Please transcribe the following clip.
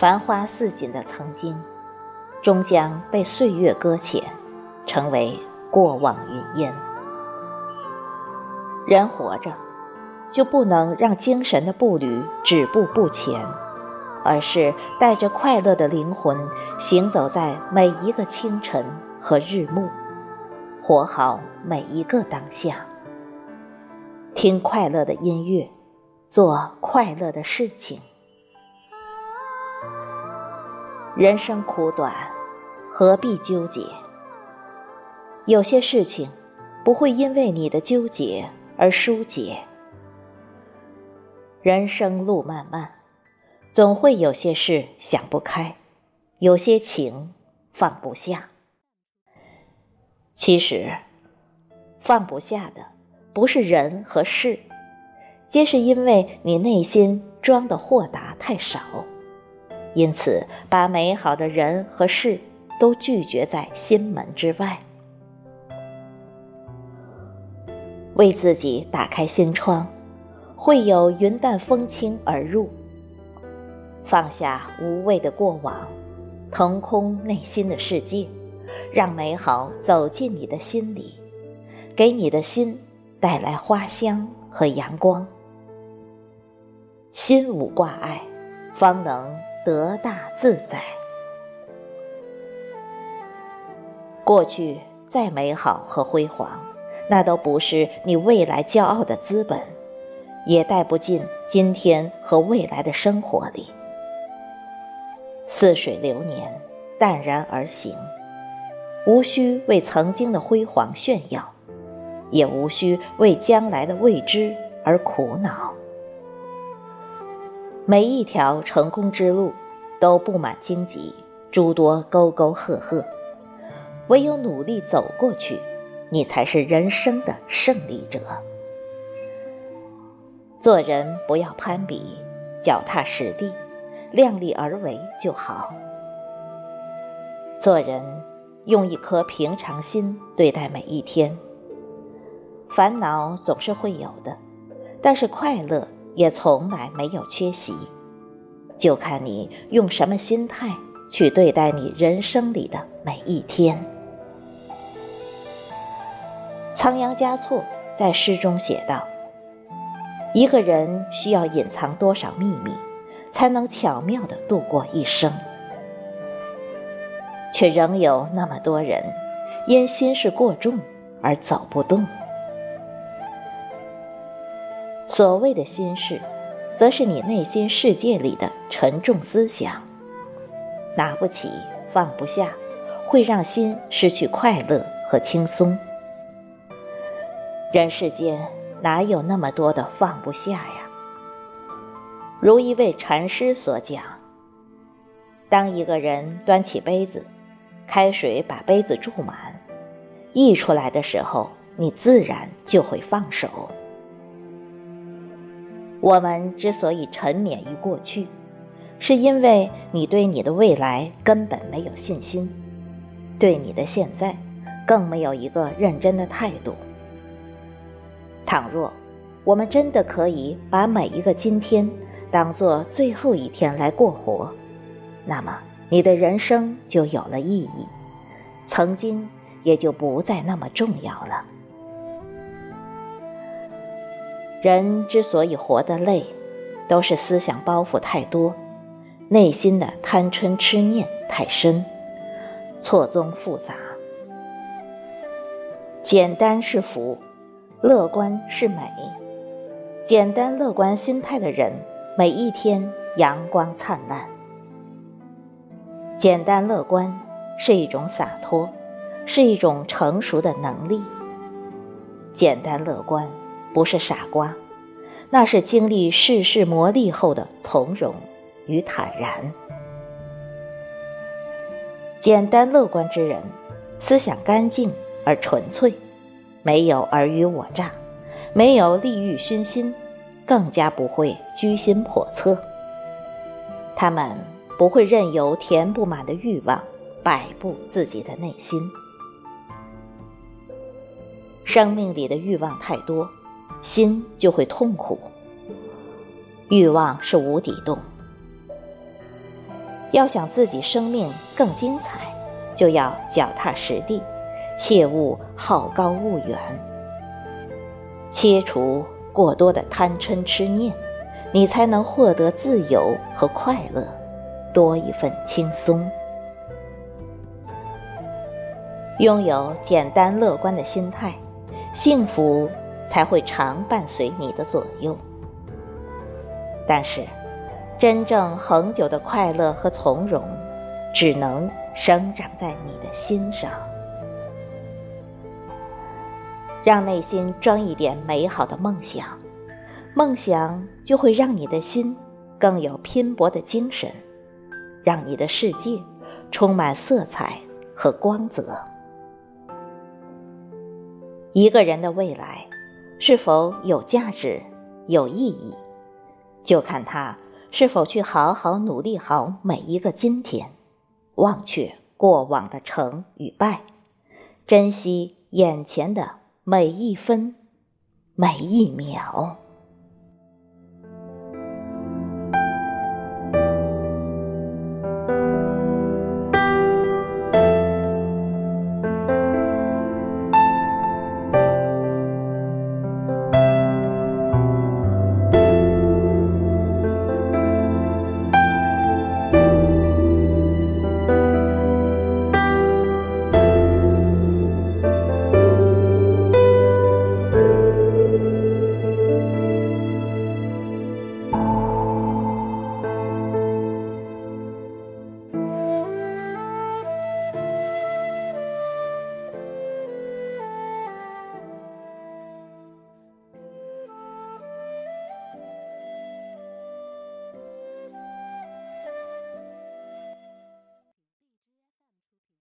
繁花似锦的曾经，终将被岁月搁浅，成为过往云烟。人活着，就不能让精神的步履止步不前，而是带着快乐的灵魂，行走在每一个清晨和日暮，活好每一个当下。听快乐的音乐，做快乐的事情。人生苦短，何必纠结？有些事情不会因为你的纠结而疏解。人生路漫漫，总会有些事想不开，有些情放不下。其实，放不下的。不是人和事，皆是因为你内心装的豁达太少，因此把美好的人和事都拒绝在心门之外。为自己打开心窗，会有云淡风轻而入。放下无谓的过往，腾空内心的世界，让美好走进你的心里，给你的心。带来花香和阳光，心无挂碍，方能得大自在。过去再美好和辉煌，那都不是你未来骄傲的资本，也带不进今天和未来的生活里。似水流年，淡然而行，无需为曾经的辉煌炫耀。也无需为将来的未知而苦恼。每一条成功之路都布满荆棘，诸多沟沟壑壑。唯有努力走过去，你才是人生的胜利者。做人不要攀比，脚踏实地，量力而为就好。做人用一颗平常心对待每一天。烦恼总是会有的，但是快乐也从来没有缺席，就看你用什么心态去对待你人生里的每一天。仓央嘉措在诗中写道：“一个人需要隐藏多少秘密，才能巧妙的度过一生？却仍有那么多人因心事过重而走不动。”所谓的心事，则是你内心世界里的沉重思想，拿不起，放不下，会让心失去快乐和轻松。人世间哪有那么多的放不下呀？如一位禅师所讲：，当一个人端起杯子，开水把杯子注满，溢出来的时候，你自然就会放手。我们之所以沉湎于过去，是因为你对你的未来根本没有信心，对你的现在更没有一个认真的态度。倘若我们真的可以把每一个今天当做最后一天来过活，那么你的人生就有了意义，曾经也就不再那么重要了。人之所以活得累，都是思想包袱太多，内心的贪嗔痴念太深，错综复杂。简单是福，乐观是美。简单乐观心态的人，每一天阳光灿烂。简单乐观是一种洒脱，是一种成熟的能力。简单乐观。不是傻瓜，那是经历世事磨砺后的从容与坦然。简单乐观之人，思想干净而纯粹，没有尔虞我诈，没有利欲熏心，更加不会居心叵测。他们不会任由填不满的欲望摆布自己的内心。生命里的欲望太多。心就会痛苦。欲望是无底洞，要想自己生命更精彩，就要脚踏实地，切勿好高骛远。切除过多的贪嗔痴念，你才能获得自由和快乐，多一份轻松。拥有简单乐观的心态，幸福才会常伴随你的左右。但是，真正恒久的快乐和从容，只能生长在你的心上。让内心装一点美好的梦想，梦想就会让你的心更有拼搏的精神，让你的世界充满色彩和光泽。一个人的未来是否有价值、有意义，就看他是否去好好努力好每一个今天，忘却过往的成与败，珍惜眼前的每一分、每一秒。